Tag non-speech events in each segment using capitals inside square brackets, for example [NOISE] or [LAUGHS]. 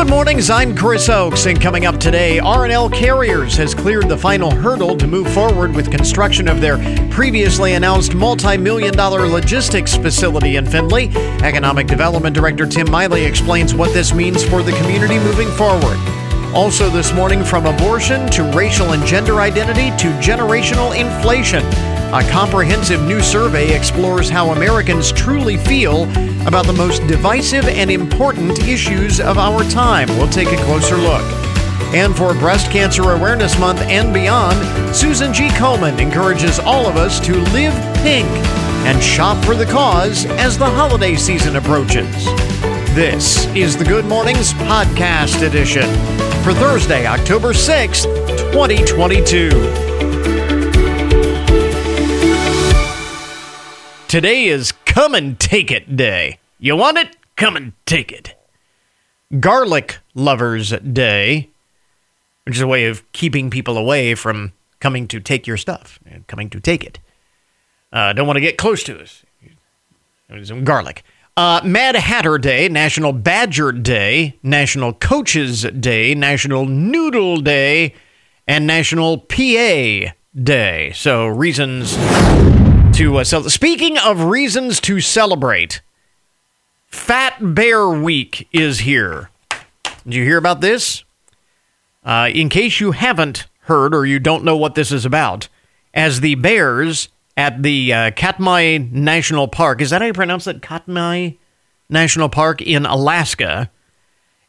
Good morning, I'm Chris Oakes, and coming up today, R&L Carriers has cleared the final hurdle to move forward with construction of their previously announced multi-million dollar logistics facility in Findlay. Economic Development Director Tim Miley explains what this means for the community moving forward. Also this morning, from abortion to racial and gender identity to generational inflation. A comprehensive new survey explores how Americans truly feel about the most divisive and important issues of our time. We'll take a closer look. And for Breast Cancer Awareness Month and beyond, Susan G. Komen encourages all of us to live pink and shop for the cause as the holiday season approaches. This is the Good Mornings Podcast Edition for Thursday, October 6th, 2022. Today is Come and Take It Day. You want it? Come and take it. Garlic Lovers Day, which is a way of keeping people away from coming to take your stuff and coming to take it. Uh, don't want to get close to us. Some garlic. Uh, Mad Hatter Day, National Badger Day, National Coaches Day, National Noodle Day, and National PA Day. So, reasons to uh, celebrate. Speaking of reasons to celebrate, Fat Bear Week is here. Did you hear about this? Uh, in case you haven't heard or you don't know what this is about, as the bears at the uh, Katmai National Park, is that how you pronounce it? Katmai National Park in Alaska.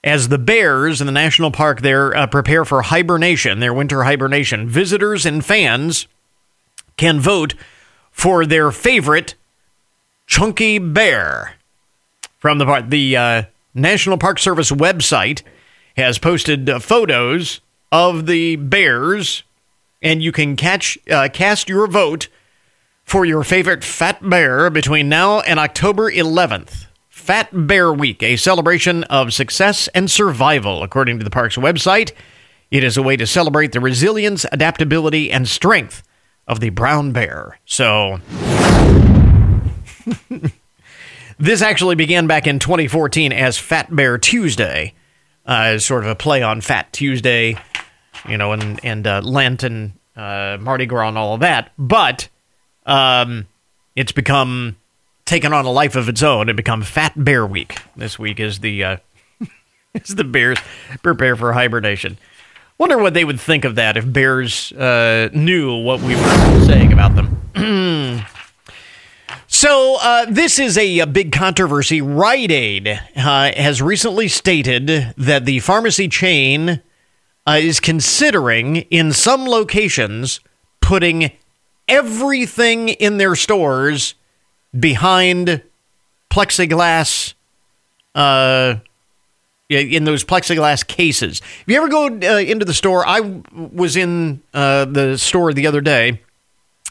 As the bears in the national park there uh, prepare for hibernation, their winter hibernation, visitors and fans can vote for their favorite chunky bear. From the part, the uh, National Park Service website has posted uh, photos of the bears, and you can catch uh, cast your vote for your favorite fat bear between now and October 11th. Fat Bear Week, a celebration of success and survival, according to the park's website. It is a way to celebrate the resilience, adaptability, and strength of the brown bear. So. [LAUGHS] this actually began back in 2014 as Fat Bear Tuesday, uh, sort of a play on Fat Tuesday, you know, and and uh, Lent and uh, Mardi Gras and all of that. But um, it's become taken on a life of its own and become Fat Bear Week. This week is the uh, [LAUGHS] is the bears prepare for hibernation. Wonder what they would think of that if bears uh, knew what we were saying about them. [CLEARS THROAT] so uh, this is a, a, big controversy. Rite Aid uh, has recently stated that the pharmacy chain uh, is considering, in some locations, putting everything in their stores behind plexiglass uh, in those plexiglass cases. If you ever go uh, into the store, I was in uh, the store the other day,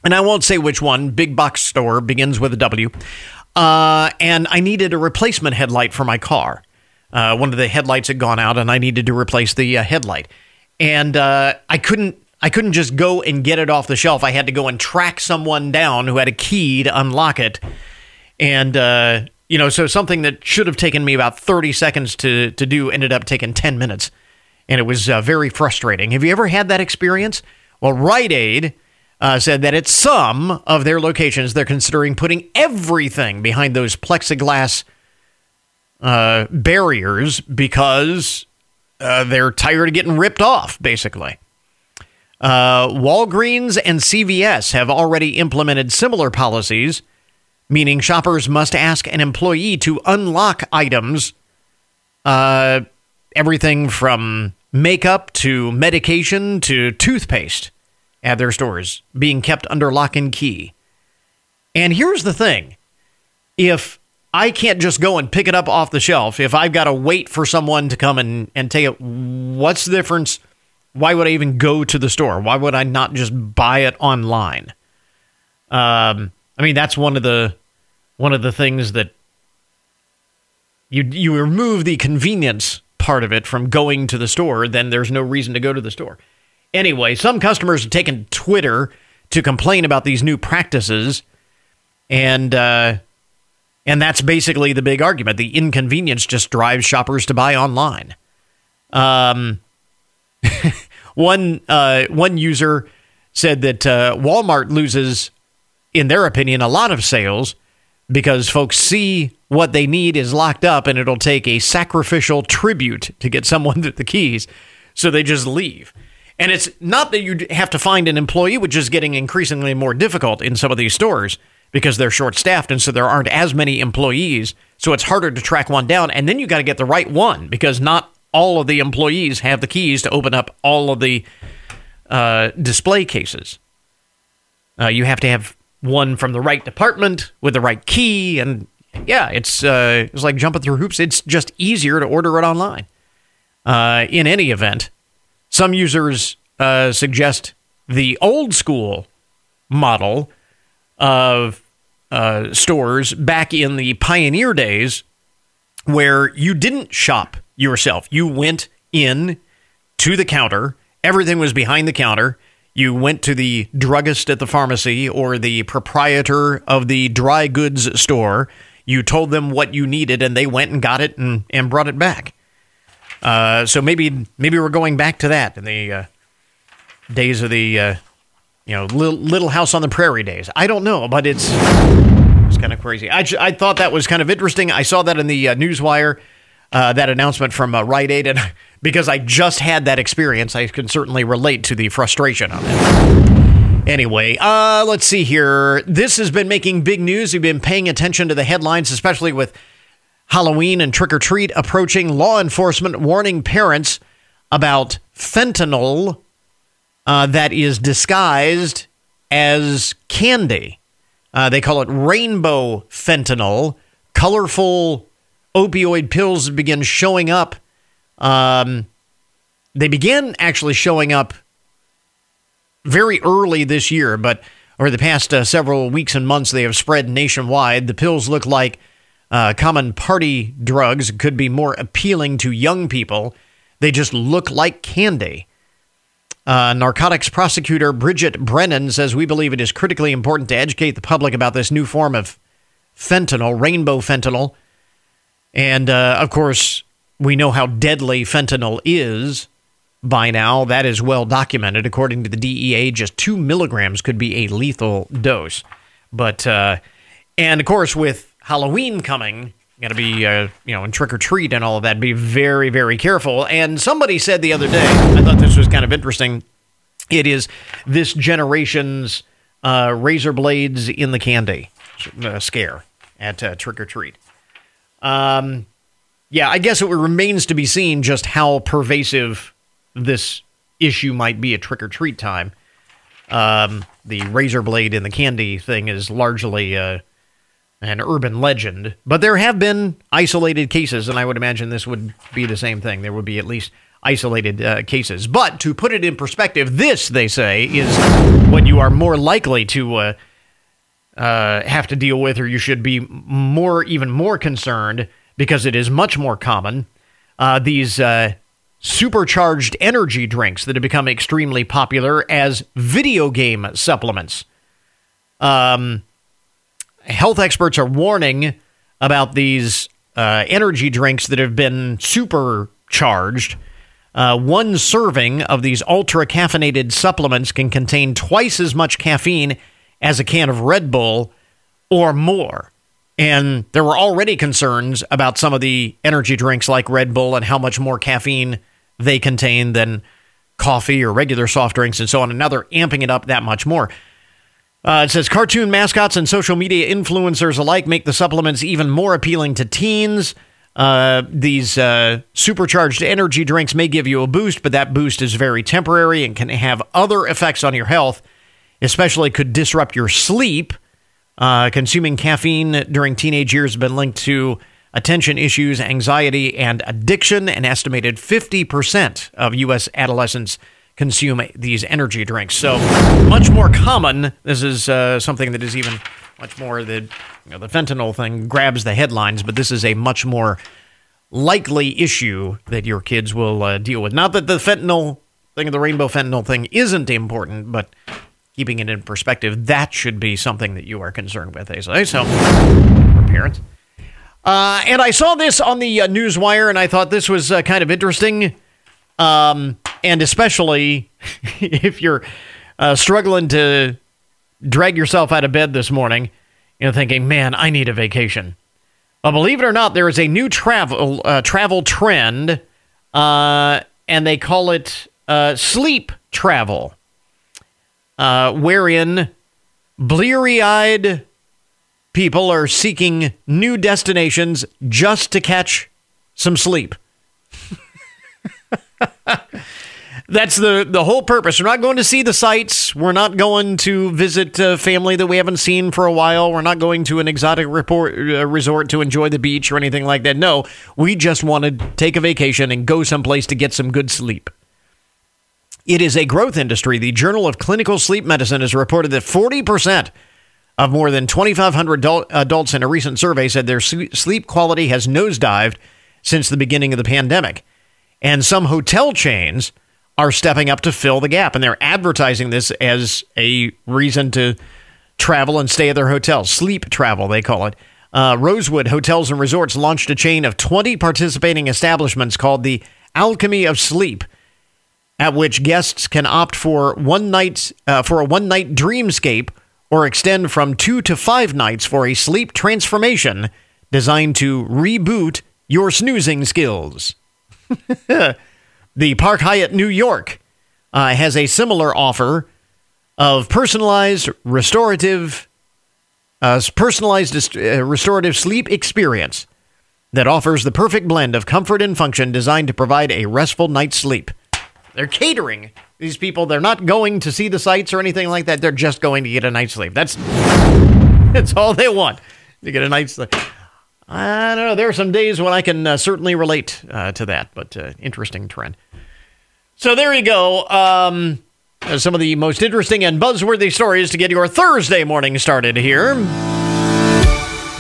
and I won't say which one. Big box store begins with a W, uh, and I needed a replacement headlight for my car. Uh, one of the headlights had gone out, and I needed to replace the uh, headlight, and uh, I couldn't. I couldn't just go and get it off the shelf. I had to go and track someone down who had a key to unlock it, and you know, so something that should have taken me about 30 seconds to, to do ended up taking 10 minutes. And it was uh, very frustrating. Have you ever had that experience? Well, Rite Aid uh, said that at some of their locations, they're considering putting everything behind those plexiglass uh, barriers because uh, they're tired of getting ripped off, basically. Uh, Walgreens and CVS have already implemented similar policies meaning shoppers must ask an employee to unlock items, uh, everything from makeup to medication to toothpaste at their stores being kept under lock and key. And here's the thing if I can't just go and pick it up off the shelf, if I've got to wait for someone to come and, and take it, what's the difference? Why would I even go to the store? Why would I not just buy it online? Um, I mean, that's one of the one of the things that you you remove the convenience part of it from going to the store, then there's no reason to go to the store. Anyway, some customers have taken Twitter to complain about these new practices, and uh, and that's basically the big argument. The inconvenience just drives shoppers to buy online. Um, [LAUGHS] one uh, one user said that uh, Walmart loses, in their opinion, a lot of sales because folks see what they need is locked up, and it'll take a sacrificial tribute to get someone [LAUGHS] the keys, so they just leave. And it's not that you have to find an employee, which is getting increasingly more difficult in some of these stores because they're short staffed and so there aren't as many employees. So it's harder to track one down. And then you got to get the right one because not all of the employees have the keys to open up all of the uh, display cases. Uh, you have to have one from the right department with the right key. And yeah, it's, uh, it's like jumping through hoops. It's just easier to order it online. Uh, in any event, some users uh, suggest the old school model of uh, stores back in the pioneer days where you didn't shop yourself. You went in to the counter, everything was behind the counter. You went to the druggist at the pharmacy or the proprietor of the dry goods store. You told them what you needed, and they went and got it and, and brought it back. Uh, so maybe maybe we're going back to that in the uh, days of the uh, you know little, little, House on the Prairie days. I don't know, but it's it's kind of crazy. I, I thought that was kind of interesting. I saw that in the uh, newswire, uh, that announcement from uh, Rite Aid, and [LAUGHS] because I just had that experience, I can certainly relate to the frustration of it. Anyway, uh, let's see here. This has been making big news. We've been paying attention to the headlines, especially with Halloween and trick or treat approaching, law enforcement warning parents about fentanyl uh, that is disguised as candy. Uh, they call it rainbow fentanyl. Colorful opioid pills begin showing up. Um, they began actually showing up very early this year, but over the past uh, several weeks and months, they have spread nationwide. The pills look like uh, common party drugs could be more appealing to young people. They just look like candy. Uh, narcotics prosecutor Bridget Brennan says we believe it is critically important to educate the public about this new form of fentanyl, rainbow fentanyl. And uh, of course, we know how deadly fentanyl is by now. That is well documented. According to the DEA, just two milligrams could be a lethal dose. But, uh, and of course, with Halloween coming, got to be, uh, you know, in trick or treat and all of that, be very, very careful. And somebody said the other day, I thought this was kind of interesting. It is this generation's uh, razor blades in the candy uh, scare at uh, trick or treat. Um, yeah, I guess it remains to be seen just how pervasive this issue might be at trick or treat time. Um, the razor blade in the candy thing is largely uh, an urban legend, but there have been isolated cases, and I would imagine this would be the same thing. There would be at least isolated uh, cases. But to put it in perspective, this, they say, is what you are more likely to uh, uh, have to deal with, or you should be more, even more concerned because it is much more common. Uh, these uh, supercharged energy drinks that have become extremely popular as video game supplements. Um, health experts are warning about these uh, energy drinks that have been supercharged. Uh, one serving of these ultra caffeinated supplements can contain twice as much caffeine as a can of Red Bull or more. And there were already concerns about some of the energy drinks like Red Bull and how much more caffeine they contain than coffee or regular soft drinks and so on. And now they're amping it up that much more. Uh, it says cartoon mascots and social media influencers alike make the supplements even more appealing to teens. Uh, these uh, supercharged energy drinks may give you a boost, but that boost is very temporary and can have other effects on your health, especially could disrupt your sleep. Uh, consuming caffeine during teenage years has been linked to attention issues, anxiety, and addiction. An estimated 50% of U.S. adolescents consume these energy drinks. So much more common. This is uh, something that is even much more the you know, the fentanyl thing grabs the headlines, but this is a much more likely issue that your kids will uh, deal with. Not that the fentanyl thing, the rainbow fentanyl thing, isn't important, but keeping it in perspective, that should be something that you are concerned with. They say so. Parents. Uh, and I saw this on the uh, Newswire, and I thought this was uh, kind of interesting. Um, and especially [LAUGHS] if you're uh, struggling to drag yourself out of bed this morning, you know, thinking, man, I need a vacation. Believe it or not, there is a new travel uh, travel trend, uh, and they call it sleep travel, uh, wherein bleary eyed people are seeking new destinations just to catch some sleep. [LAUGHS] That's the the whole purpose. We're not going to see the sights. We're not going to visit a family that we haven't seen for a while. We're not going to an exotic report, uh, resort to enjoy the beach or anything like that. No, we just want to take a vacation and go someplace to get some good sleep. It is a growth industry. The Journal of Clinical Sleep Medicine has reported that 40% of more than 2,500 adults in a recent survey said their sleep quality has nosedived since the beginning of the pandemic. And some hotel chains are stepping up to fill the gap, and they're advertising this as a reason to travel and stay at their hotels. Sleep travel, they call it. Uh, Rosewood Hotels and Resorts launched a chain of 20 participating establishments called the Alchemy of Sleep, at which guests can opt for one night uh, for a one night dreamscape or extend from two to five nights for a sleep transformation designed to reboot your snoozing skills. [LAUGHS] The Park Hyatt New York uh, has a similar offer of personalized restorative, uh, personalized uh, restorative sleep experience that offers the perfect blend of comfort and function designed to provide a restful night's sleep. They're catering these people. They're not going to see the sights or anything like that. They're just going to get a night's sleep. That's [LAUGHS] that's all they want to get a night's sleep. I don't know. There are some days when I can uh, certainly relate uh, to that, but uh, interesting trend. So there you go. Um, some of the most interesting and buzzworthy stories to get your Thursday morning started here.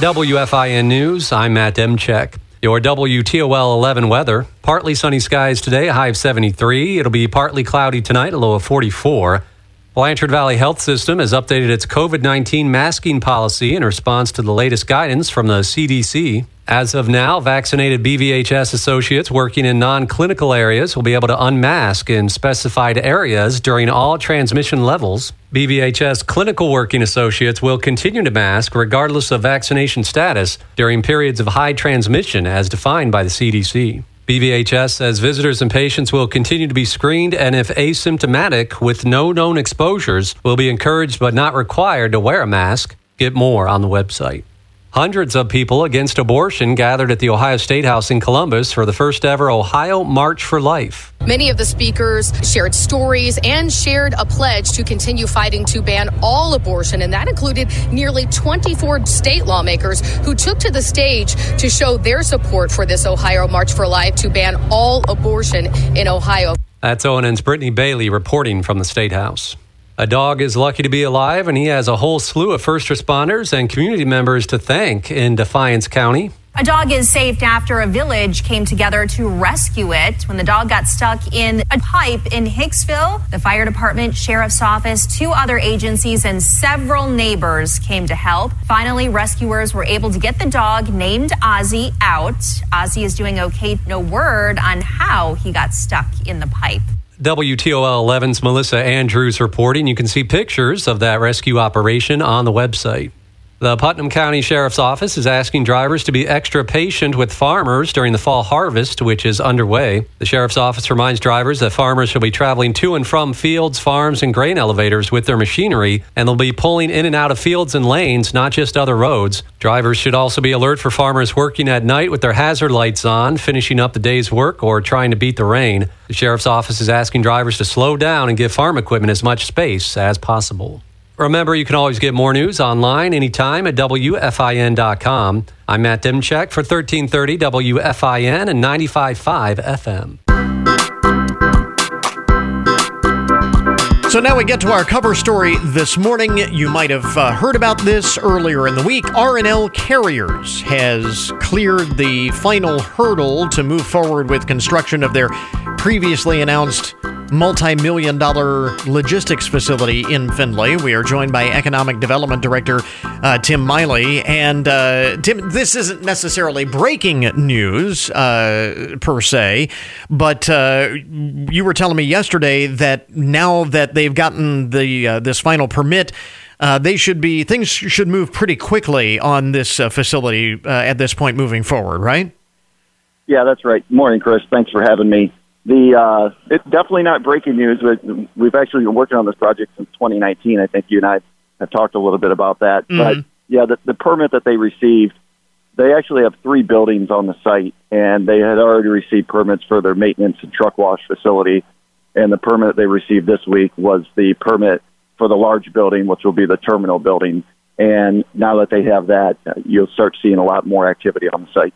WFIN News. I'm Matt Demchek. Your WTOL 11 weather. Partly sunny skies today, a high of 73. It'll be partly cloudy tonight, a low of 44. Blanchard Valley Health System has updated its COVID 19 masking policy in response to the latest guidance from the CDC. As of now, vaccinated BVHS associates working in non clinical areas will be able to unmask in specified areas during all transmission levels. BVHS clinical working associates will continue to mask regardless of vaccination status during periods of high transmission as defined by the CDC. BVHS says visitors and patients will continue to be screened and, if asymptomatic with no known exposures, will be encouraged but not required to wear a mask. Get more on the website. Hundreds of people against abortion gathered at the Ohio State House in Columbus for the first ever Ohio March for Life. Many of the speakers shared stories and shared a pledge to continue fighting to ban all abortion, and that included nearly 24 state lawmakers who took to the stage to show their support for this Ohio March for Life to ban all abortion in Ohio. That's ONN's Brittany Bailey reporting from the State House. A dog is lucky to be alive, and he has a whole slew of first responders and community members to thank in Defiance County. A dog is saved after a village came together to rescue it when the dog got stuck in a pipe in Hicksville. The fire department, sheriff's office, two other agencies, and several neighbors came to help. Finally, rescuers were able to get the dog named Ozzy out. Ozzy is doing okay. No word on how he got stuck in the pipe. WTOL 11's Melissa Andrews reporting. You can see pictures of that rescue operation on the website. The Putnam County Sheriff's Office is asking drivers to be extra patient with farmers during the fall harvest, which is underway. The Sheriff's Office reminds drivers that farmers should be traveling to and from fields, farms, and grain elevators with their machinery, and they'll be pulling in and out of fields and lanes, not just other roads. Drivers should also be alert for farmers working at night with their hazard lights on, finishing up the day's work, or trying to beat the rain. The Sheriff's Office is asking drivers to slow down and give farm equipment as much space as possible. Remember, you can always get more news online anytime at WFIN.com. I'm Matt Demchek for 1330 WFIN and 95.5 FM. So now we get to our cover story this morning. You might have uh, heard about this earlier in the week. R&L Carriers has cleared the final hurdle to move forward with construction of their previously announced multi million dollar logistics facility in Findlay. We are joined by Economic Development Director uh, Tim Miley. And uh, Tim, this isn't necessarily breaking news uh, per se, but uh, you were telling me yesterday that now that they've gotten the uh, this final permit, uh, they should be things should move pretty quickly on this uh, facility uh, at this point moving forward, right? Yeah, that's right. Morning, Chris. Thanks for having me. The uh, it's definitely not breaking news, but we've actually been working on this project since 2019. I think you and I have talked a little bit about that. Mm-hmm. But yeah, the, the permit that they received, they actually have three buildings on the site, and they had already received permits for their maintenance and truck wash facility. And the permit they received this week was the permit for the large building, which will be the terminal building. And now that they have that, uh, you'll start seeing a lot more activity on the site.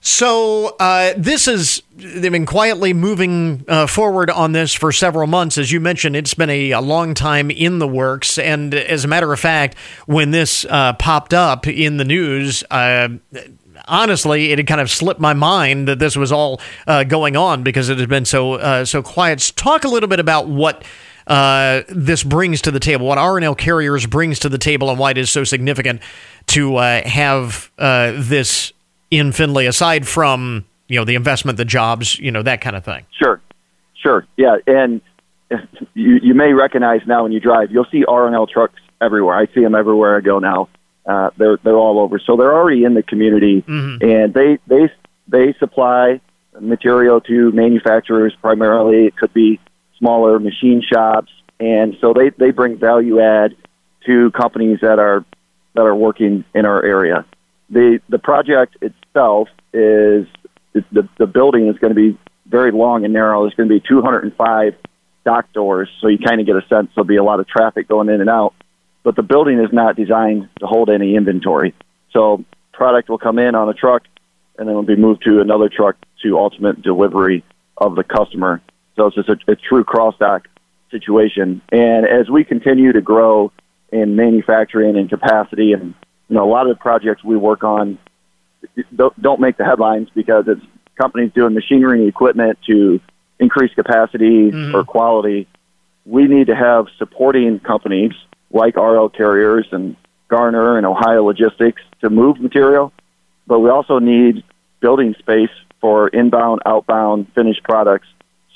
So uh, this is they've been quietly moving uh, forward on this for several months. As you mentioned, it's been a, a, long time in the works. And as a matter of fact, when this uh, popped up in the news, uh, honestly, it had kind of slipped my mind that this was all uh, going on because it had been so uh, so quiet. Talk a little bit about what uh, this brings to the table, what R+L Carriers brings to the table, and why it is so significant to uh, have uh, this in Findlay, aside from you know the investment, the jobs, you know that kind of thing. Sure, sure, yeah, and [LAUGHS] you you may recognize now when you drive, you'll see R+L trucks everywhere. I see them everywhere I go now. Uh, they're they're all over, so they're already in the community, mm-hmm. and they they they supply material to manufacturers primarily. It could be smaller machine shops, and so they they bring value add to companies that are that are working in our area. The the project itself is the the building is going to be very long and narrow. There's going to be 205 dock doors, so you kind of get a sense there'll be a lot of traffic going in and out. But the building is not designed to hold any inventory. So product will come in on a truck, and then will be moved to another truck to ultimate delivery of the customer. So it's just a, a true cross dock situation. And as we continue to grow in manufacturing and capacity, and you know, a lot of the projects we work on don't, don't make the headlines because it's companies doing machinery and equipment to increase capacity mm-hmm. or quality. We need to have supporting companies like R+L Carriers and Garner and Ohio Logistics to move material, but we also need building space for inbound, outbound finished products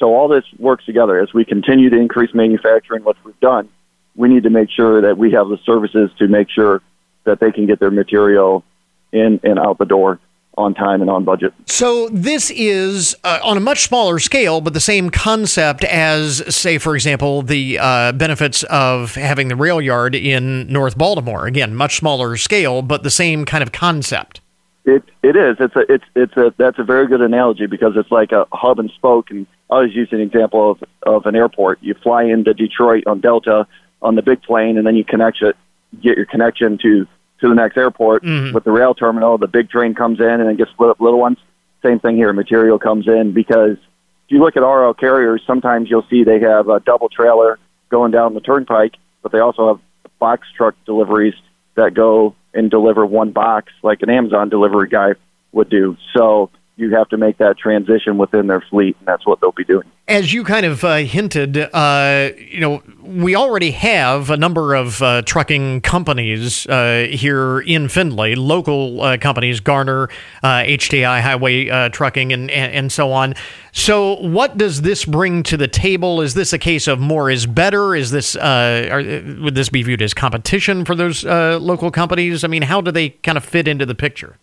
so all this works together. As we continue to increase manufacturing, which we've done, we need to make sure that we have the services to make sure that they can get their material in and out the door on time and on budget. So this is uh, on a much smaller scale, but the same concept as, say, for example, the uh, benefits of having the rail yard in North Baltimore. Again, much smaller scale, but the same kind of concept. It it is. It's a it's it's a that's a very good analogy because it's like a hub and spoke. And I always use an example of of an airport. You fly into Detroit on Delta on the big plane, and then you connect it, get your connection to to the next airport mm-hmm. with the rail terminal. The big train comes in and then gets split up little ones. Same thing here. Material comes in because if you look at R+L carriers, sometimes you'll see they have a double trailer going down the turnpike, but they also have box truck deliveries that go and deliver one box like an Amazon delivery guy would do. So you have to make that transition within their fleet, and that's what they'll be doing. As you kind of uh, hinted, uh, you know, we already have a number of uh, trucking companies uh, here in Findlay, local uh, companies, Garner, HTI, uh, Highway Trucking, and, and, and so on. So, what does this bring to the table? Is this a case of more is better? Is this are, would this be viewed as competition for those local companies? I mean, how do they kind of fit into the picture?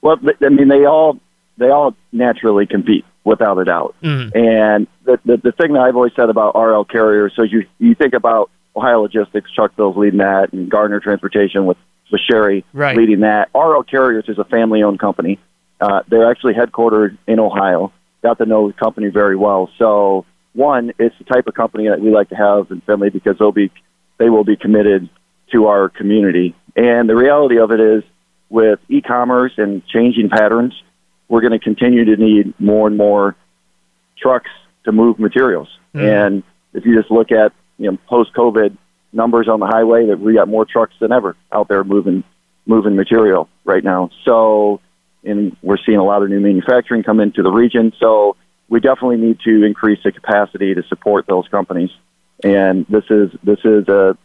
Well, I mean, they all they all naturally compete without a doubt. Mm-hmm. And the, the the thing that I've always said about R+L carriers, so you you think about Ohio Logistics, Chuck Bill's leading that, and Garner Transportation with with Sherry right. leading that. R+L Carriers is a family-owned company. Uh, they're actually headquartered in Ohio. Got to know the company very well. So one, it's the type of company that we like to have in Findlay because they'll be they will be committed to our community. And the reality of it is, with e-commerce and changing patterns, we're going to continue to need more and more trucks to move materials. Mm-hmm. And if you just look at you know post COVID numbers on the highway, that we got more trucks than ever out there moving moving material right now. So, and we're seeing a lot of new manufacturing come into the region. So, we definitely need to increase the capacity to support those companies. And this is this is a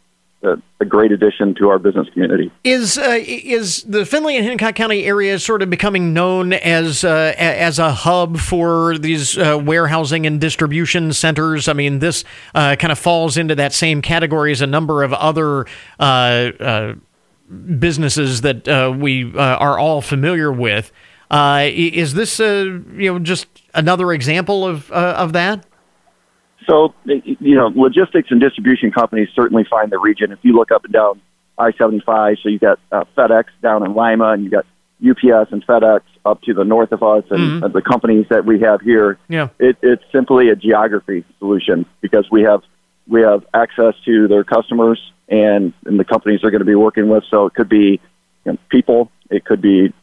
a, a, great addition to our business community. Is uh, is the Findlay and Hancock County area sort of becoming known as uh, as a hub for these uh, warehousing and distribution centers? I mean, this uh, kind of falls into that same category as a number of other uh, uh, businesses that we are all familiar with. is this you know just another example of of that? So, you know, logistics and distribution companies certainly find the region. If you look up and down I 75, so you've got uh, FedEx down in Lima, and you've got UPS and FedEx up to the north of us, and, mm-hmm. the companies that we have here. Yeah. It, it's simply a geography solution because we have we have access to their customers and, and the companies they're going to be working with. So it could be you know, people, it could be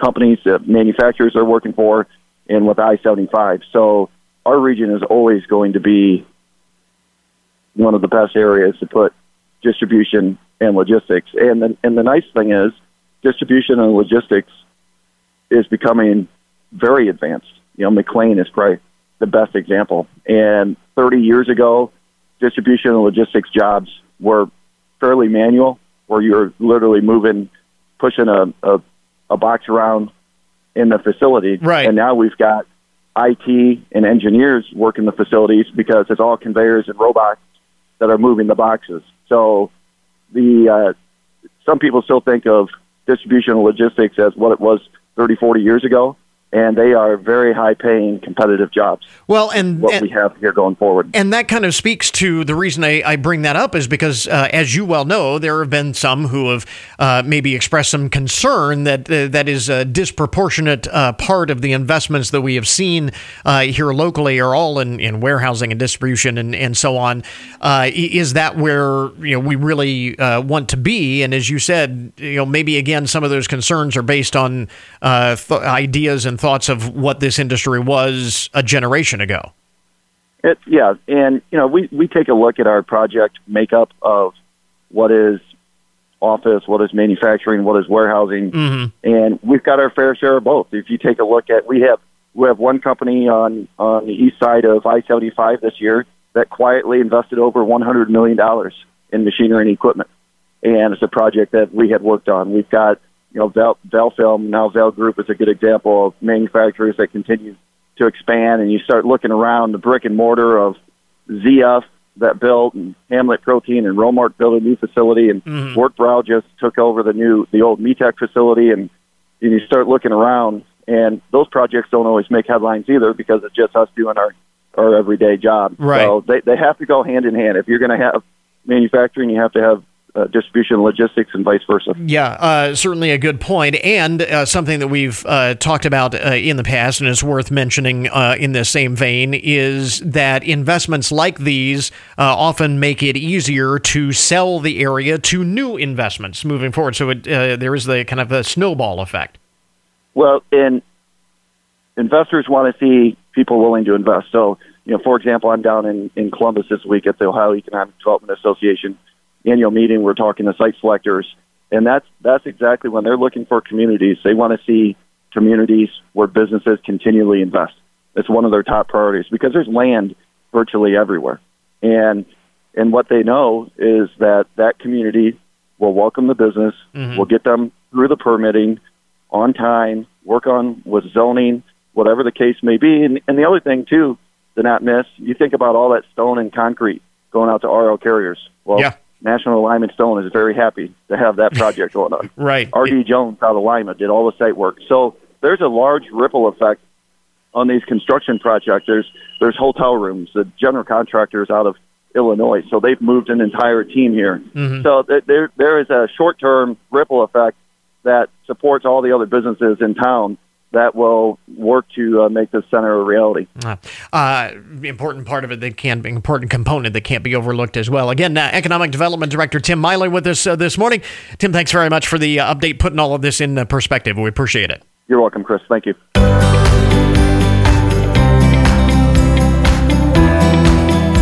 companies that manufacturers are working for, and with I 75. So our region is always going to be one of the best areas to put distribution and logistics. And the, and the nice thing is, distribution and logistics is becoming very advanced. You know, McLane is probably the best example. And 30 years ago, distribution and logistics jobs were fairly manual, where you're literally moving, pushing a, a, a box around in the facility. Right. And now we've got IT and engineers work in the facilities because it's all conveyors and robots that are moving the boxes. So the uh, some people still think of distribution and logistics as what it was 30, 40 years ago and they are very high paying competitive jobs. Well, and what and, we have here going forward. And that kind of speaks to the reason I, I bring that up is because, uh, as you well know, there have been some who have uh, maybe expressed some concern that uh, that is a disproportionate uh, part of the investments that we have seen uh, here locally are all in, in warehousing and distribution and, and so on. Uh, is that where you know we really want to be? And as you said, you know, maybe again some of those concerns are based on th- ideas and thoughts of what this industry was a generation ago. It, yeah, and you know, we we take a look at our project makeup of what is office, what is manufacturing, what is warehousing, mm-hmm. and we've got our fair share of both. If you take a look at, we have we have one company on on the east side of I seventy five this year that quietly invested over one hundred million dollars in machinery and equipment, and it's a project that we had worked on. We've got you know, Val, Valfilm, now Val Group is a good example of manufacturers that continue to expand. And you start looking around the brick and mortar of ZF that built and Hamlet Protein and Romart built a new facility and mm-hmm. Wart Brow just took over the new, the old Metech facility. And, and you start looking around and those projects don't always make headlines either because it's just us doing our, our everyday job. Right. So they, they have to go hand in hand. If you're going to have manufacturing, you have to have uh, distribution logistics and vice versa. Yeah, uh, certainly a good point, and uh, something that we've uh, talked about uh, in the past, and is worth mentioning uh, in the same vein, is that investments like these often make it easier to sell the area to new investments moving forward. So it, there is the kind of a snowball effect. Well, and investors want to see people willing to invest. So, you know, for example, I'm down in, in Columbus this week at the Ohio Economic Development Association annual meeting, we're talking to site selectors, and that's that's exactly when they're looking for communities. They want to see communities where businesses continually invest. It's one of their top priorities because there's land virtually everywhere, and and what they know is that that community will welcome the business, mm-hmm. will get them through the permitting on time, work on with zoning, whatever the case may be. And, and the other thing too to not miss, you think about all that stone and concrete going out to RL carriers. Well, yeah. National Lime and Stone is very happy to have that project going on. [LAUGHS] right. R.D. Jones out of Lima did all the site work. So there's a large ripple effect on these construction projects. There's, there's hotel rooms. The general contractors out of Illinois, so they've moved an entire team here. Mm-hmm. So th- there, there is a short-term ripple effect that supports all the other businesses in town that will work to uh, make this center a reality. Uh, important part of it that can be important component that can't be overlooked as well. Again, uh, Economic Development Director Tim Miley with us uh, this morning. Tim, thanks very much for the uh, update, putting all of this in uh, perspective. We appreciate it. You're welcome, Chris. Thank you.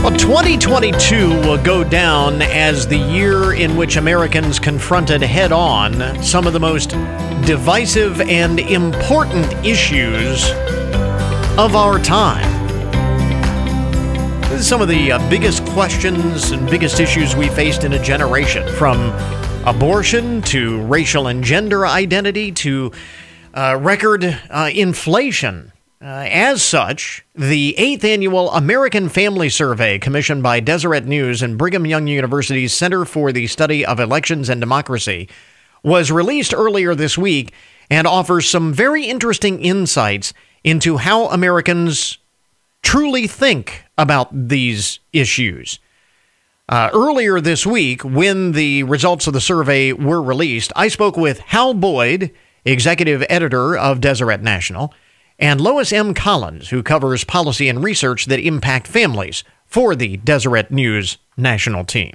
Well, 2022 will go down as the year in which Americans confronted head on some of the most divisive and important issues of our time. Some of the uh, biggest questions and biggest issues we faced in a generation from abortion to racial and gender identity to uh, record uh, inflation. Uh, as such, the eighth annual American Family Survey, commissioned by Deseret News and Brigham Young University's Center for the Study of Elections and Democracy, was released earlier this week and offers some very interesting insights into how Americans truly think about these issues. Uh, earlier this week, when the results of the survey were released, I spoke with Hal Boyd, executive editor of Deseret National, and Lois M. Collins, who covers policy and research that impact families for the Deseret News national team.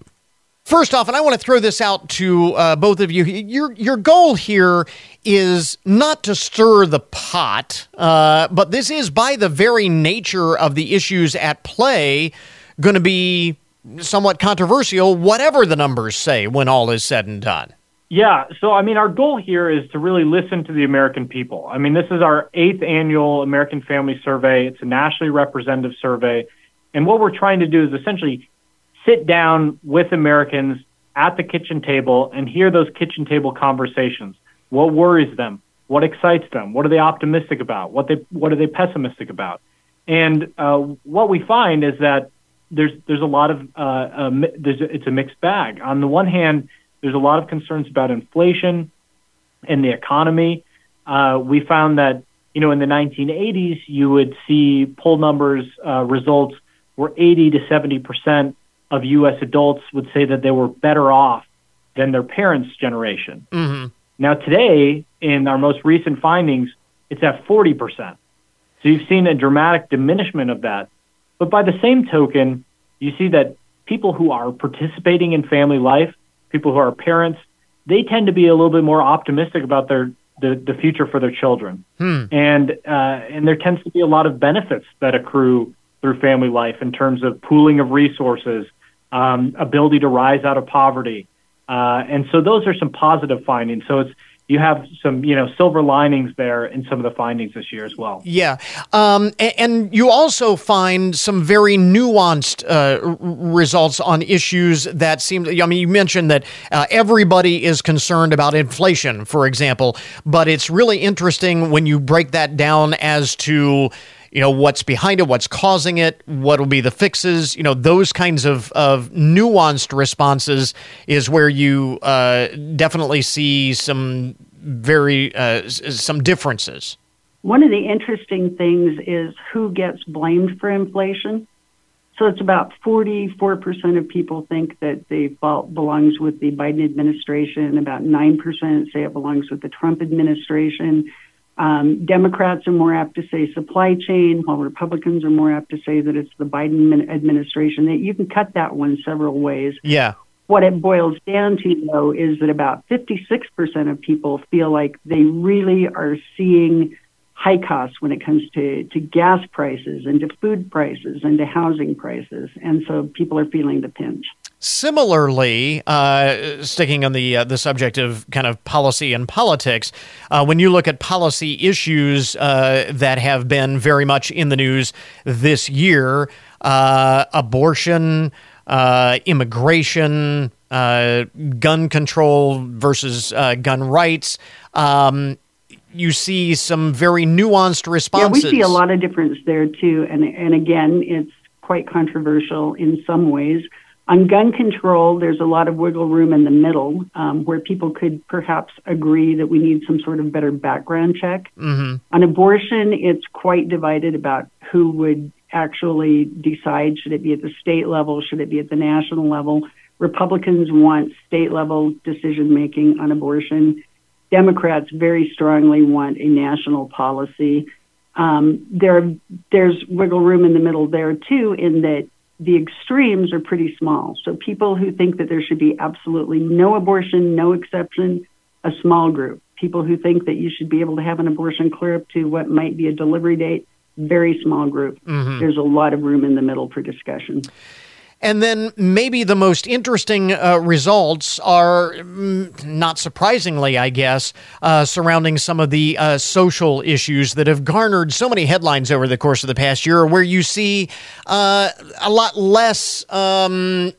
First off, and I want to throw this out to uh, both of you. Your your goal here is not to stir the pot, uh, but this is by the very nature of the issues at play going to be somewhat controversial, whatever the numbers say when all is said and done. Yeah, so I mean, our goal here is to really listen to the American people. I mean, this is our eighth annual American Family Survey. It's a nationally representative survey, and what we're trying to do is essentially sit down with Americans at the kitchen table and hear those kitchen table conversations. What worries them? What excites them? What are they optimistic about? What they what are they pessimistic about? And uh, what we find is that there's there's a lot of uh, uh, there's it's a mixed bag. On the one hand, there's a lot of concerns about inflation and the economy. Uh, we found that you know in the 1980s you would see poll numbers uh, results were 80 to 70 percent of U.S. adults would say that they were better off than their parents' generation. Mm-hmm. Now, today, in our most recent findings, it's at 40%. So you've seen a dramatic diminishment of that. But by the same token, you see that people who are participating in family life, people who are parents, they tend to be a little bit more optimistic about their the, the future for their children. Hmm. And uh, and there tends to be a lot of benefits that accrue through family life in terms of pooling of resources, um, ability to rise out of poverty. Uh, and so those are some positive findings. So it's you have some you know silver linings there in some of the findings this year as well. Yeah, um, and, and, you also find some very nuanced uh, results on issues that seem. I mean, you mentioned that uh, everybody is concerned about inflation, for example, but it's really interesting when you break that down as to you know what's behind it what's causing it what will be the fixes you know those kinds of, of nuanced responses is where you uh, definitely see some very uh, some differences one of the interesting things is who gets blamed for inflation so it's about 44% of people think that the fault belongs with the Biden administration. About 9% say it belongs with the Trump administration. Um, Democrats are more apt to say supply chain, while Republicans are more apt to say that it's the Biden administration. That you can cut that one several ways. Yeah. What it boils down to, though, is that about 56% of people feel like they really are seeing high costs when it comes to, to gas prices and to food prices and to housing prices. And so people are feeling the pinch. Similarly, uh, sticking on the uh, the subject of kind of policy and politics, uh, when you look at policy issues uh, that have been very much in the news this year, uh, abortion, uh, immigration, gun control versus gun rights. Um, you see some very nuanced responses. Yeah, we see a lot of difference there too, and and again, it's quite controversial in some ways. On gun control, there's a lot of wiggle room in the middle um, where people could perhaps agree that we need some sort of better background check. Mm-hmm. On abortion, it's quite divided about who would actually decide should it be at the state level, should it be at the national level. Republicans want state level decision making on abortion. Democrats very strongly want a national policy. Um, there, there's wiggle room in the middle there too, in that the extremes are pretty small. So people who think that there should be absolutely no abortion, no exception, a small group. People who think that you should be able to have an abortion clear up to what might be a delivery date, very small group. Mm-hmm. There's a lot of room in the middle for discussion. And then maybe the most interesting uh, results are, mm, not surprisingly, I guess, uh, surrounding some of the uh, social issues that have garnered so many headlines over the course of the past year, where you see uh, a lot less um,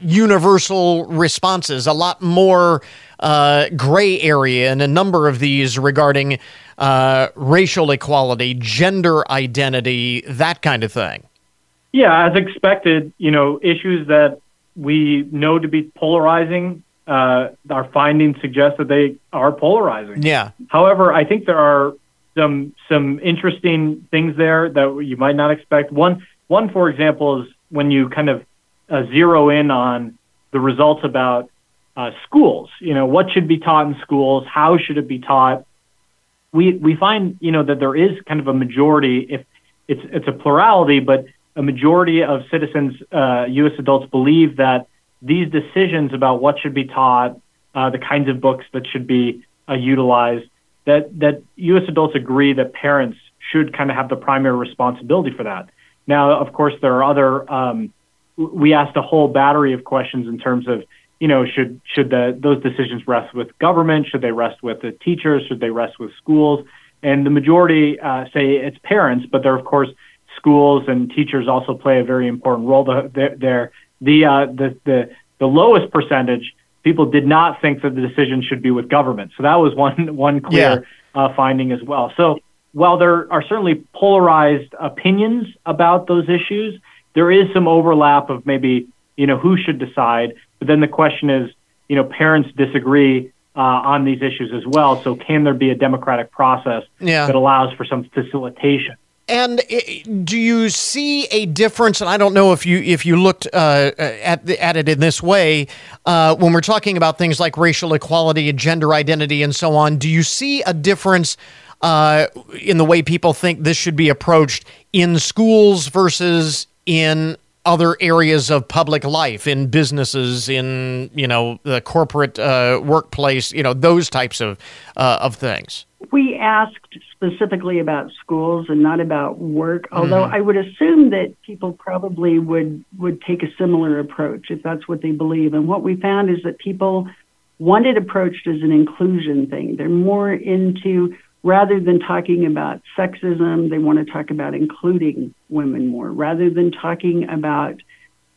universal responses, a lot more uh, gray area in a number of these regarding uh, racial equality, gender identity, that kind of thing. Yeah, as expected, you know, issues that we know to be polarizing, uh, our findings suggest that they are polarizing. Yeah. However, I think there are some some interesting things there that you might not expect. One one, for example, is when you kind of uh, zero in on the results about uh, schools. You know, what should be taught in schools? How should it be taught? We we find you know that there is kind of a majority. If it's it's a plurality, but a majority of citizens, uh, U.S. adults, believe that these decisions about what should be taught, uh, the kinds of books that should be uh, utilized, that that U.S. adults agree that parents should kind of have the primary responsibility for that. Now, of course, there are other. Um, we asked a whole battery of questions in terms of, you know, should should the, those decisions rest with government? Should they rest with the teachers? Should they rest with schools? And the majority uh, say it's parents, but there, are of course, schools and teachers also play a very important role there. The, uh, the, the, the lowest percentage, people did not think that the decision should be with government. So that was one, [LAUGHS] one clear yeah. uh, finding as well. So while there are certainly polarized opinions about those issues, there is some overlap of maybe, you know, who should decide. But then the question is, you know, parents disagree uh, on these issues as well. So can there be a democratic process yeah. that allows for some facilitation? And do you see a difference? And I don't know if you if you looked uh, at the, at it in this way uh, when we're talking about things like racial equality and gender identity and so on. Do you see a difference uh, in the way people think this should be approached in schools versus in other areas of public life, in businesses, in you know the corporate uh, workplace, you know those types of uh, of things? We asked specifically about schools and not about work, although mm-hmm. I would assume that people probably would would take a similar approach if that's what they believe. And what we found is that people want it approached as an inclusion thing. They're more into rather than talking about sexism, they want to talk about including women more. Rather than talking about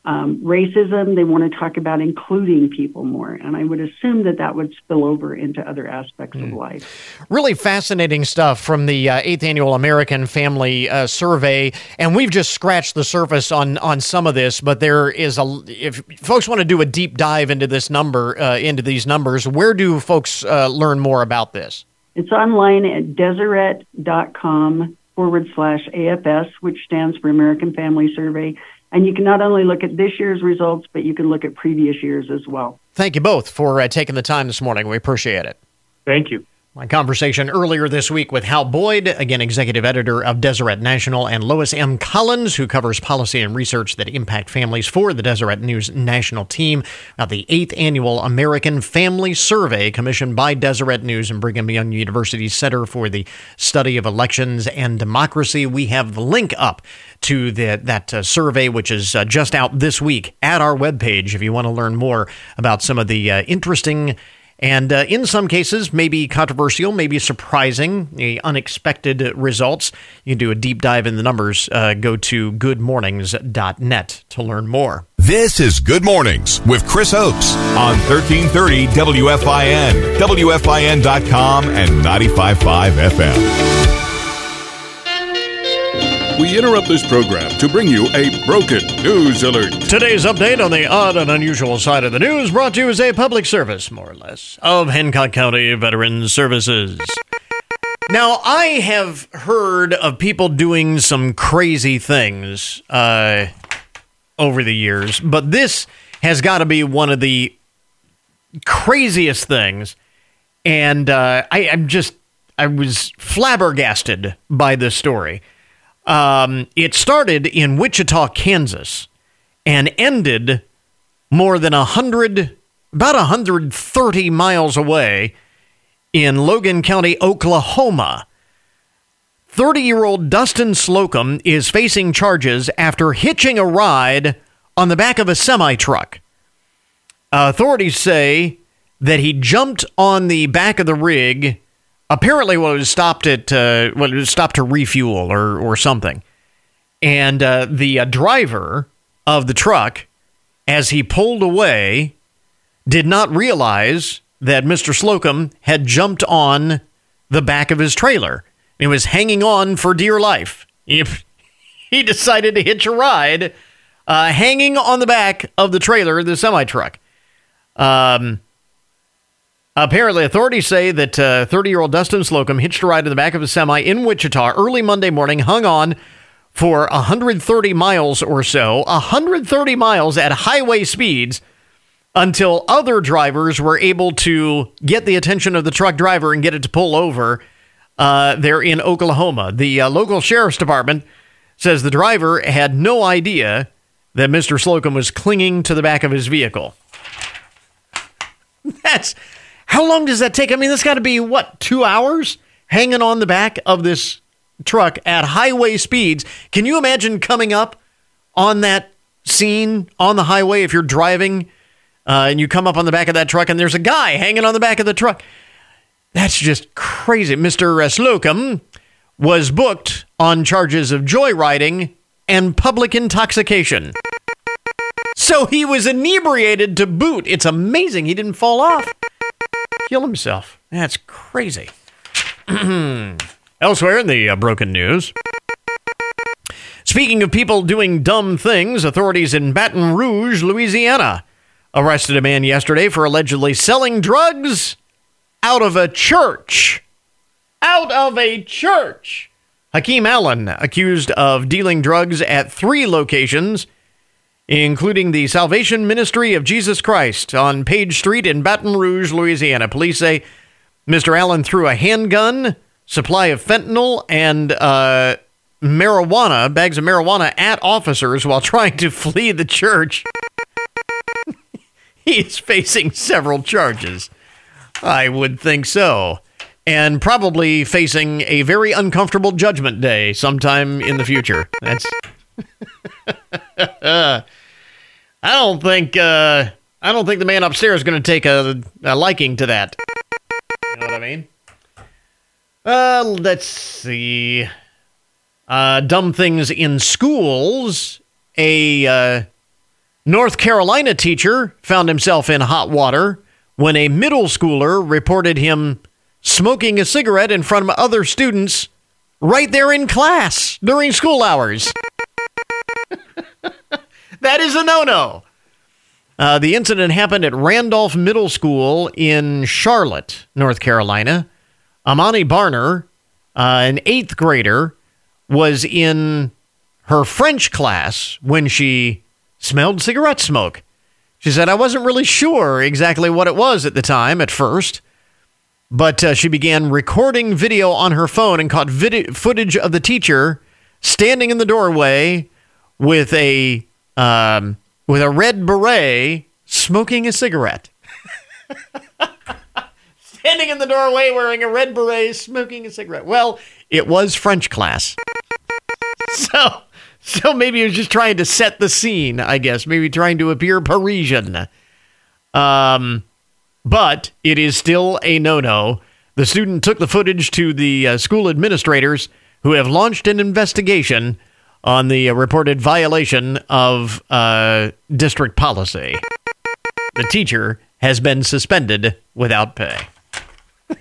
um, racism, they want to talk about including people more. And I would assume that that would spill over into other aspects mm. of hmm. life. Really fascinating stuff from the uh, 8th Annual American Family uh, Survey. And we've just scratched the surface on, on some of this, but there is a, if folks want to do a deep dive into this number, uh, into these numbers, where do folks uh, learn more about this? It's online at deseret.com forward slash AFS, which stands for American Family Survey. And you can not only look at this year's results, but you can look at previous years as well. Thank you both for uh, taking the time this morning. We appreciate it. Thank you. My conversation earlier this week with Hal Boyd, again, executive editor of Deseret National, and Lois M. Collins, who covers policy and research that impact families for the Deseret News national team, about the eighth annual American Family Survey commissioned by Deseret News and Brigham Young University Center for the Study of Elections and Democracy. We have the link up to the, that uh, survey, which is uh, just out this week at our webpage if you want to learn more about some of the uh, interesting and uh, in some cases, maybe controversial, maybe surprising, unexpected results. You can do a deep dive in the numbers. Uh, go to goodmornings.net to learn more. This is Good Mornings with Chris Oakes on 1330 WFIN, WFIN.com, and 95.5 FM. Interrupt this program to bring you a broken news alert. Today's update on the odd and unusual side of the news brought to you as a public service, more or less, of Hancock County Veterans Services. Now, I have heard of people doing some crazy things uh, over the years, but this has got to be one of the craziest things. And uh, I, I'm just, I was flabbergasted by this story. Um, it started in Wichita, Kansas, and ended more than a hundred, about 130 miles away in Logan County, Oklahoma. 30 year old Dustin Slocum is facing charges after hitching a ride on the back of a semi truck. Uh, authorities say that he jumped on the back of the rig. Apparently, when it was stopped at uh, when it was stopped to refuel or or something, and uh, the uh, driver of the truck, as he pulled away, did not realize that Mr. Slocum had jumped on the back of his trailer. He was hanging on for dear life. He, [LAUGHS] he decided to hitch a ride, uh, hanging on the back of the trailer the semi truck. Um, apparently, authorities say that 30 uh, year old Dustin Slocum hitched a ride in the back of a semi in Wichita early Monday morning, hung on for 130 miles or so, 130 miles at highway speeds until other drivers were able to get the attention of the truck driver and get it to pull over. Uh, there in Oklahoma. The uh, local sheriff's department says the driver had no idea that Mr. Slocum was clinging to the back of his vehicle. [LAUGHS] That's how long does that take? I mean, that's got to be what two hours hanging on the back of this truck at highway speeds. Can you imagine coming up on that scene on the highway if you're driving uh, and you come up on the back of that truck and there's a guy hanging on the back of the truck. That's just crazy. Mr. Slocum was booked on charges of joyriding and public intoxication. So he was inebriated to boot. It's amazing he didn't fall off. Kill himself. That's crazy. [CLEARS THROAT] Elsewhere in the uh, broken news. Speaking of people doing dumb things, authorities in Baton Rouge, Louisiana, arrested a man yesterday for allegedly selling drugs out of a church. Out of a church. Hakeem Allen, accused of dealing drugs at three locations, including the Salvation Ministry of Jesus Christ on Page Street in Baton Rouge, Louisiana. Police say Mr. Allen threw a handgun, supply of fentanyl, and uh, marijuana, bags of marijuana, at officers while trying to flee the church. [LAUGHS] he is facing several charges. I would think so. And probably facing a very uncomfortable judgment day sometime in the future. That's. [LAUGHS] [LAUGHS] I don't think. Uh, I don't think the man upstairs is going to take a, a, liking to that. You know what I mean? Uh, let's see. Uh, dumb things in schools. A uh, North Carolina teacher found himself in hot water when a middle schooler reported him smoking a cigarette in front of other students right there in class during school hours. [LAUGHS] that is a no no. Uh, the incident happened at Randolph Middle School in Charlotte, North Carolina. Amani Barner, uh, an eighth grader, was in her French class when she smelled cigarette smoke. She said, I wasn't really sure exactly what it was at the time at first, but uh, she began recording video on her phone and caught footage of the teacher standing in the doorway with a um, with a red beret smoking a cigarette. [LAUGHS] standing in the doorway wearing a red beret smoking a cigarette. Well, it was French class. [LAUGHS] So so maybe he was just trying to set the scene, I guess. Maybe trying to appear Parisian. Um, but it is still a no no. The student took the footage to the uh, school administrators who have launched an investigation on the reported violation of uh, district policy. The teacher has been suspended without pay. [LAUGHS]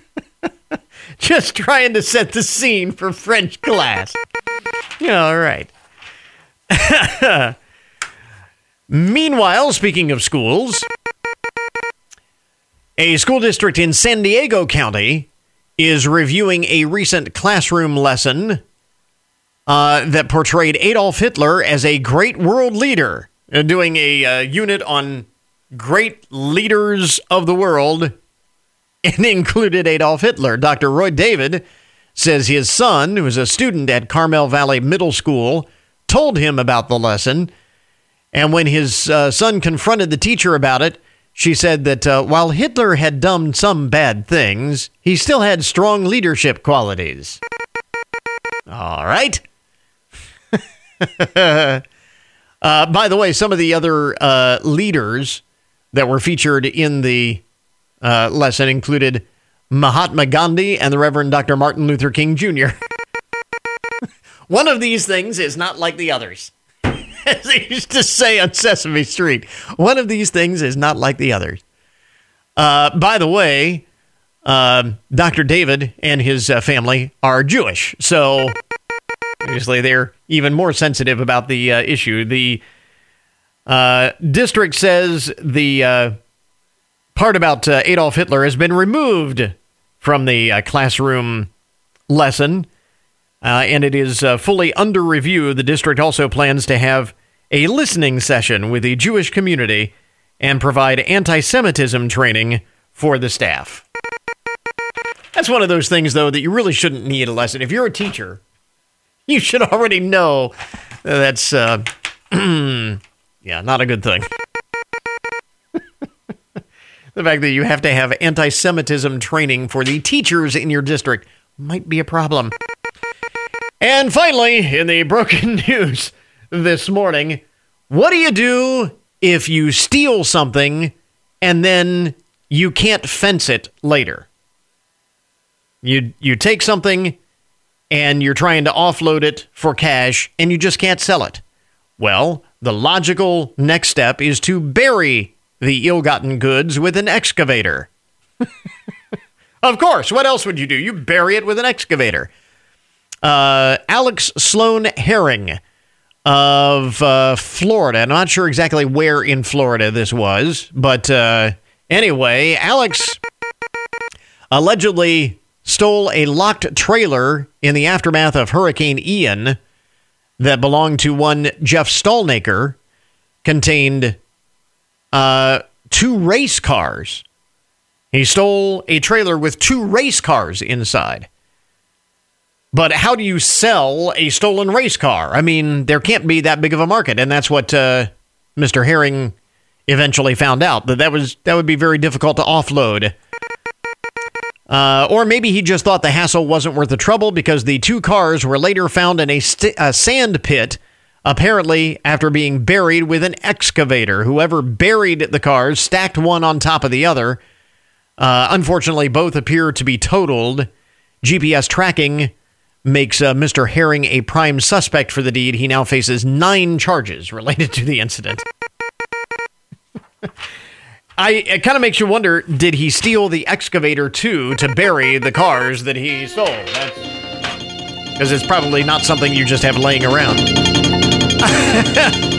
Just trying to set the scene for French class. All right. [LAUGHS] Meanwhile, speaking of schools, a school district in San Diego County is reviewing a recent classroom lesson uh, that portrayed Adolf Hitler as a great world leader, uh, doing a uh, unit on great leaders of the world [LAUGHS] and included Adolf Hitler. Dr. Roy David says his son, who is a student at Carmel Valley Middle School, told him about the lesson. And when his uh, son confronted the teacher about it, she said that uh, while Hitler had done some bad things, he still had strong leadership qualities. All right. [LAUGHS] Uh, by the way, some of the other uh, leaders that were featured in the uh, lesson included Mahatma Gandhi and the Reverend Dr. Martin Luther King Jr. [LAUGHS] One of these things is not like the others. [LAUGHS] As they used to say on Sesame Street, one of these things is not like the others. Uh, by the way, uh, Dr. David and his uh, family are Jewish, so obviously they're even more sensitive about the uh, issue. The uh, district says the uh, part about Adolf Hitler has been removed from the classroom lesson uh, and it is uh, fully under review. The district also plans to have a listening session with the Jewish community and provide anti Semitism training for the staff. That's one of those things, though, that you really shouldn't need a lesson. If you're a teacher, [LAUGHS] you should already know that's, uh, [CLEARS THROAT] yeah, not a good thing. [LAUGHS] the fact that you have to have anti Semitism training for the teachers in your district might be a problem. And finally, in the broken [LAUGHS] news this morning, what do you do if you steal something and then you can't fence it later? You you take something and you're trying to offload it for cash and you just can't sell it. Well, the logical next step is to bury the ill-gotten goods with an excavator. [LAUGHS] of course, what else would you do? You bury it with an excavator. Uh, Alex Sloan Herring of uh, Florida. I'm not sure exactly where in Florida this was, but uh, anyway, Alex allegedly stole a locked trailer in the aftermath of Hurricane Ian that belonged to one Jeff Stallnaker, contained uh, two race cars. He stole a trailer with two race cars inside. But how do you sell a stolen race car? I mean, there can't be that big of a market, and that's what uh, Mr. Herring eventually found out that that was that would be very difficult to offload. Uh, or maybe he just thought the hassle wasn't worth the trouble because the two cars were later found in a, st- a sand pit, apparently after being buried with an excavator. Whoever buried the cars stacked one on top of the other. Uh, unfortunately, both appear to be totaled. GPS tracking makes uh, Mr. Herring a prime suspect for the deed. He now faces nine charges related to the incident. [LAUGHS] I it kind of makes you wonder: Did he steal the excavator too to bury the cars that he stole? Because it's probably not something you just have laying around. [LAUGHS]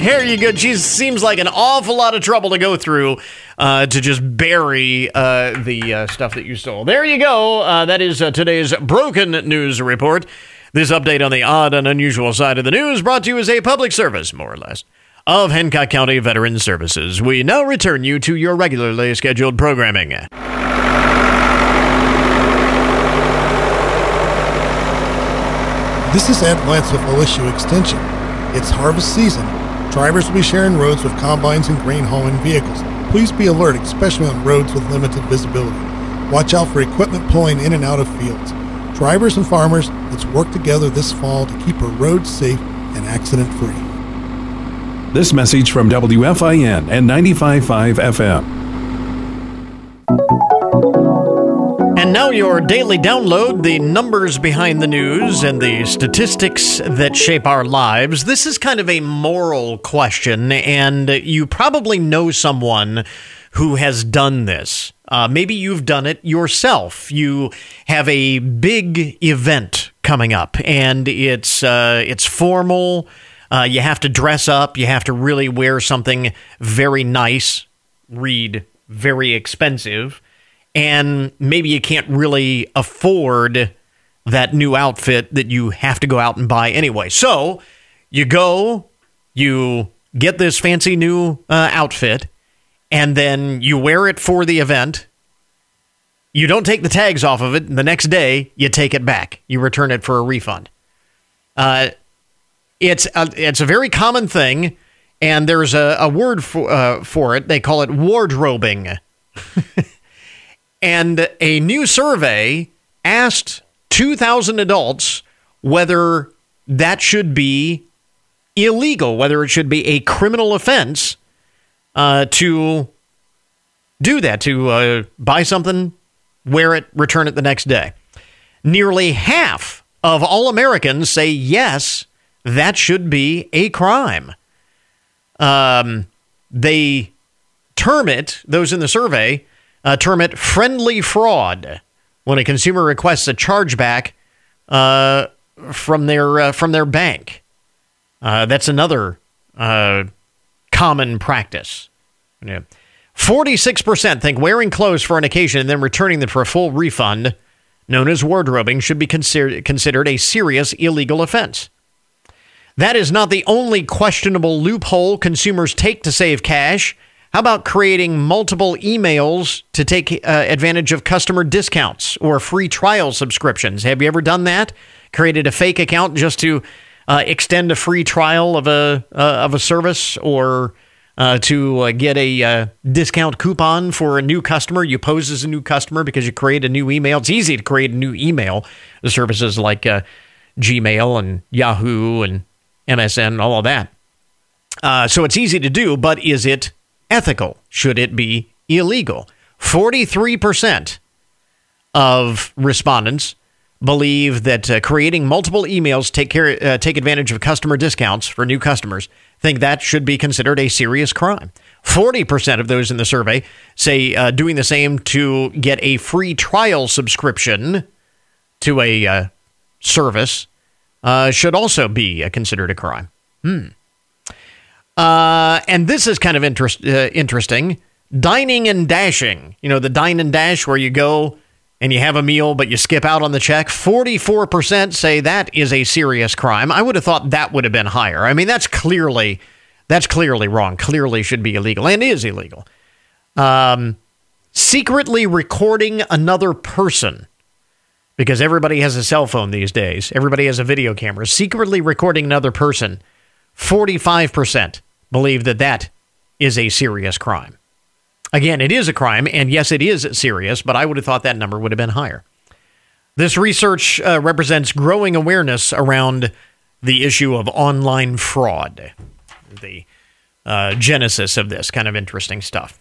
there you go. She seems like an awful lot of trouble to go through uh, to just bury uh, the uh, stuff that you stole. There you go. Uh, that is uh, today's broken news report. This update on the odd and unusual side of the news brought to you as a public service, more or less, of Hancock County Veteran Services. We now return you to your regularly scheduled programming. This is Ed Lentz with OSU Extension. It's harvest season. Drivers will be sharing roads with combines and grain hauling vehicles. Please be alert, especially on roads with limited visibility. Watch out for equipment pulling in and out of fields. Drivers and farmers, let's work together this fall to keep our roads safe and accident free. This message from WFIN and 95.5 FM. And now your daily download, the numbers behind the news and the statistics that shape our lives. This is kind of a moral question, and you probably know someone who has done this. Uh, maybe you've done it yourself. You have a big event coming up, and it's uh, it's formal. Uh, you have to dress up. You have to really wear something very nice. Read very expensive and maybe you can't really afford that new outfit that you have to go out and buy anyway. So you go, you get this fancy new uh, outfit, and then you wear it for the event. You don't take the tags off of it. The next day, you take it back. You return it for a refund. Uh, it's a, it's a very common thing, and there's a, a word for, uh, for it. They call it wardrobing. [LAUGHS] And a new survey asked 2,000 adults whether that should be illegal, whether it should be a criminal offense uh, to do that, to uh, buy something, wear it, return it the next day. Nearly half of all Americans say yes, that should be a crime. Um, they term it, those in the survey, uh, term it friendly fraud when a consumer requests a chargeback uh, from their uh, from their bank. Uh, that's another uh, common practice. Forty-six percent think wearing clothes for an occasion and then returning them for a full refund, known as wardrobing, should be considered considered a serious illegal offense. That is not the only questionable loophole consumers take to save cash. How about creating multiple emails to take uh, advantage of customer discounts or free trial subscriptions? Have you ever done that? Created a fake account just to uh, extend a free trial of a uh, of a service or uh, to uh, get a uh, discount coupon for a new customer. You pose as a new customer because you create a new email. It's easy to create a new email. The services like Gmail and Yahoo and MSN, all of that. so it's easy to do, but is it ethical? Should it be illegal? 43% of respondents believe that uh, creating multiple emails take care uh, take advantage of customer discounts for new customers think that should be considered a serious crime 40% of those in the survey say uh, doing the same to get a free trial subscription to a uh, service uh, should also be uh, considered a crime hmm uh, and this is kind of interest, uh, interesting. Dining and dashing. You know, the dine and dash where you go and you have a meal, but you skip out on the check. 44% say that is a serious crime. I would have thought that would have been higher. I mean, that's clearly that's clearly wrong. Clearly should be illegal and is illegal. Um, secretly recording another person because everybody has a cell phone these days. Everybody has a video camera. Secretly recording another person 45% believe that that is a serious crime. Again, it is a crime, and yes, it is serious, but I would have thought that number would have been higher. This research uh, represents growing awareness around the issue of online fraud. The uh, genesis of this kind of interesting stuff.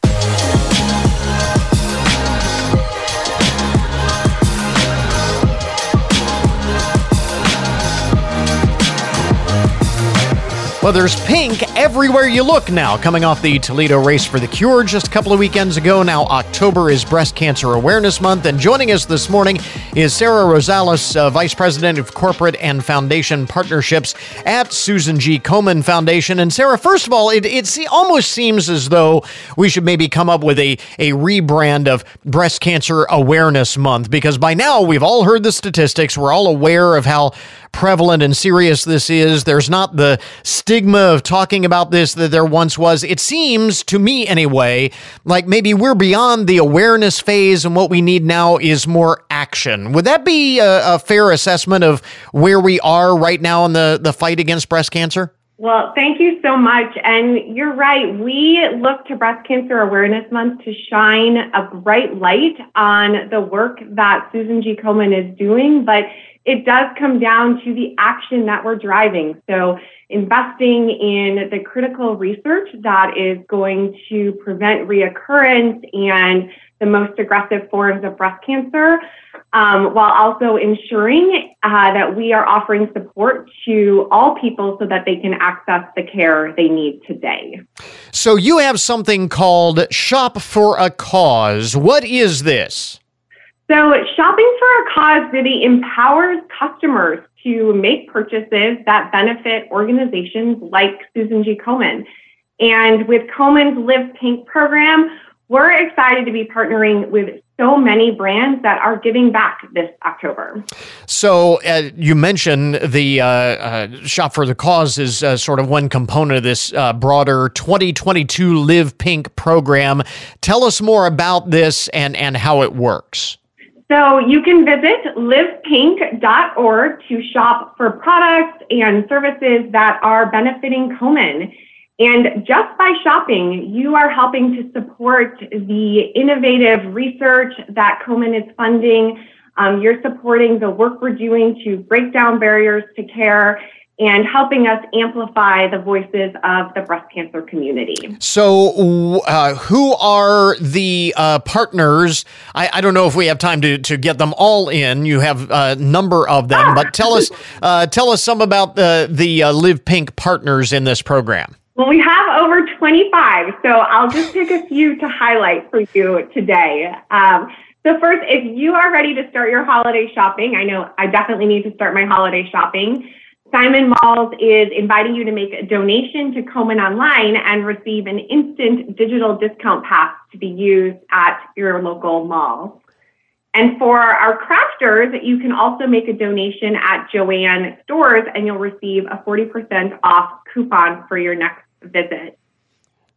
Well, there's pink everywhere you look now, coming off the Toledo Race for the Cure just a couple of weekends ago. Now, October is Breast Cancer Awareness Month, and joining us this morning is Sarah Rosales, uh, Vice President of Corporate and Foundation Partnerships at Susan G. Komen Foundation. And Sarah, first of all, it, it almost seems as though we should maybe come up with a, a rebrand of Breast Cancer Awareness Month, because by now we've all heard the statistics, we're all aware of how prevalent and serious this is. There's not the stigma of talking about this that there once was. It seems to me, anyway, like maybe we're beyond the awareness phase and what we need now is more action. Would that be a, a fair assessment of where we are right now in the, the fight against breast cancer? Well, thank you so much. And you're right. We look to Breast Cancer Awareness Month to shine a bright light on the work that Susan G. Komen is doing. But it does come down to the action that we're driving. So, investing in the critical research that is going to prevent reoccurrence and the most aggressive forms of breast cancer, um, while also ensuring uh, that we are offering support to all people so that they can access the care they need today. So, you have something called Shop for a Cause. What is this? So, Shopping for a Cause really empowers customers to make purchases that benefit organizations like Susan G. Komen. And with Komen's Live Pink program, we're excited to be partnering with so many brands that are giving back this October. So uh, you mentioned the uh, uh, Shop for the Cause is uh, sort of one component of this uh, broader 2022 Live Pink program. Tell us more about this and, and how it works. So you can visit livepink.org to shop for products and services that are benefiting Komen. And just by shopping, you are helping to support the innovative research that Komen is funding. Um, you're supporting the work we're doing to break down barriers to care and helping us amplify the voices of the breast cancer community. So, uh, who are the uh, partners? I, I, don't know if we have time to, to get them all in. You have a number of them, but [LAUGHS] tell us uh, tell us some about the the uh, Live Pink partners in this program. Well, we have over 25, so I'll just pick a few to highlight for you today. Um, so first, if you are ready to start your holiday shopping, I know I definitely need to start my holiday shopping. Simon Malls is inviting you to make a donation to Komen Online and receive an instant digital discount pass to be used at your local mall. And for our crafters, you can also make a donation at Joann stores and you'll receive a 40% off coupon for your next visit.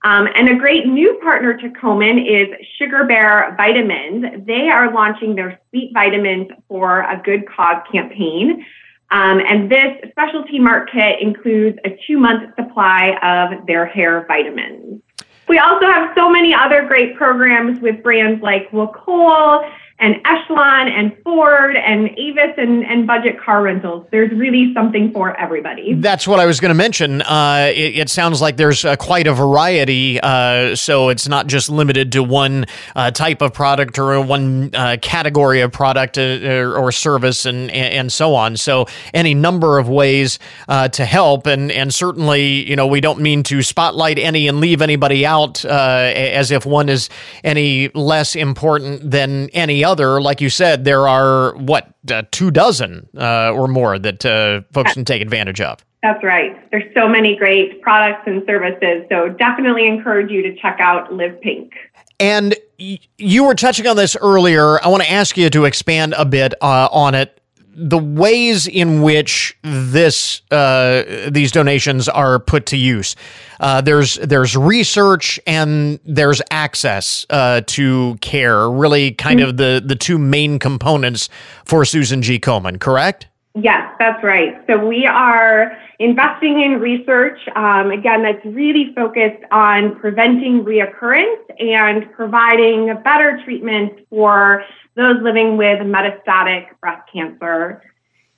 Um, and a great new partner to Komen is Sugar Bear Vitamins. They are launching their sweet vitamins for a good cause campaign. Um, and this specialty mark kit includes a two month supply of their hair vitamins. We also have so many other great programs with brands like Wacoal and Echelon and Ford and Avis and, and budget car rentals. There's really something for everybody. That's what I was going to mention. Uh, it, it, sounds like there's uh, quite a variety, uh, so it's not just limited to one uh, type of product or one uh, category of product uh, or, or service and, and so on. So any number of ways to help, and and certainly you know we don't mean to spotlight any and leave anybody out as if one is any less important than any other, like you said, there are what uh, two dozen uh, or more that uh, folks can take advantage of. That's right. There's so many great products and services. So definitely encourage you to check out Live Pink. And you were touching on this earlier. I want to ask you to expand a bit uh, on it the ways in which this uh, these donations are put to use. Uh, there's there's research and there's access uh, to care. Really, kind mm-hmm. of the the two main components for Susan G. Komen. Correct? Yes, that's right. So we are investing in research, um, again, that's really focused on preventing reoccurrence and providing better treatment for those living with metastatic breast cancer.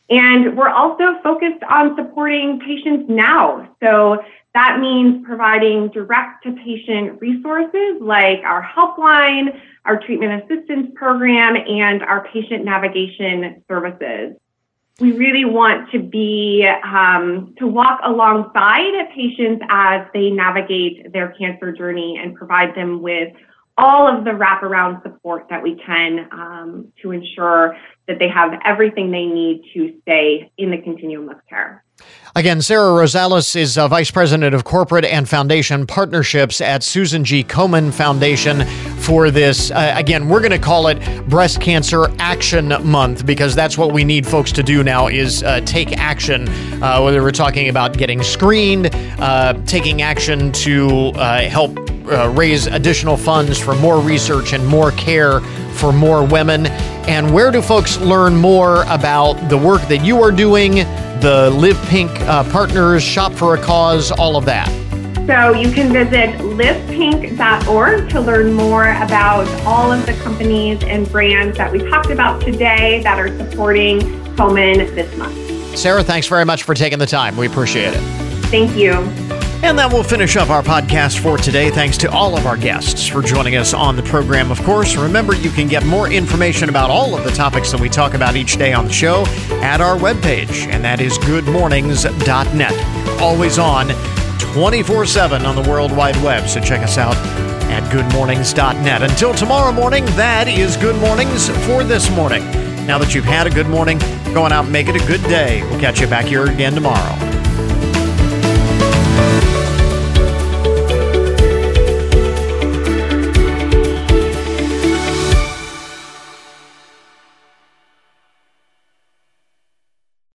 And we're also focused on supporting patients now. So that means providing direct to patient resources like our helpline, our treatment assistance program, and our patient navigation services. We really want to be, um, to walk alongside patients as they navigate their cancer journey and provide them with all of the wraparound support that we can um, to ensure that they have everything they need to stay in the continuum of care. Again, Sarah Rosales is uh, Vice President of Corporate and Foundation Partnerships at Susan G. Komen Foundation for this. Uh, again, we're going to call it Breast Cancer Action Month because that's what we need folks to do now is uh, take action, uh, whether we're talking about getting screened, uh, taking action to uh, raise additional funds for more research and more care for more women. And where do folks learn more about the work that you are doing? the Live Pink uh, partners, Shop for a Cause, all of that? So you can visit livepink.org to learn more about all of the companies and brands that we talked about today that are supporting Komen this month. Sarah, thanks very much for taking the time. We appreciate it. Thank you. And that will finish up our podcast for today. Thanks to all of our guests for joining us on the program. Of course, remember you can get more information about all of the topics that we talk about each day on the show at our webpage, and that is goodmornings.net. Always on 24 7 on the World Wide Web. So check us out at goodmornings.net. Until tomorrow morning, that is Good Mornings for this morning. Now that you've had a good morning, going out and make it a good day. We'll catch you back here again tomorrow.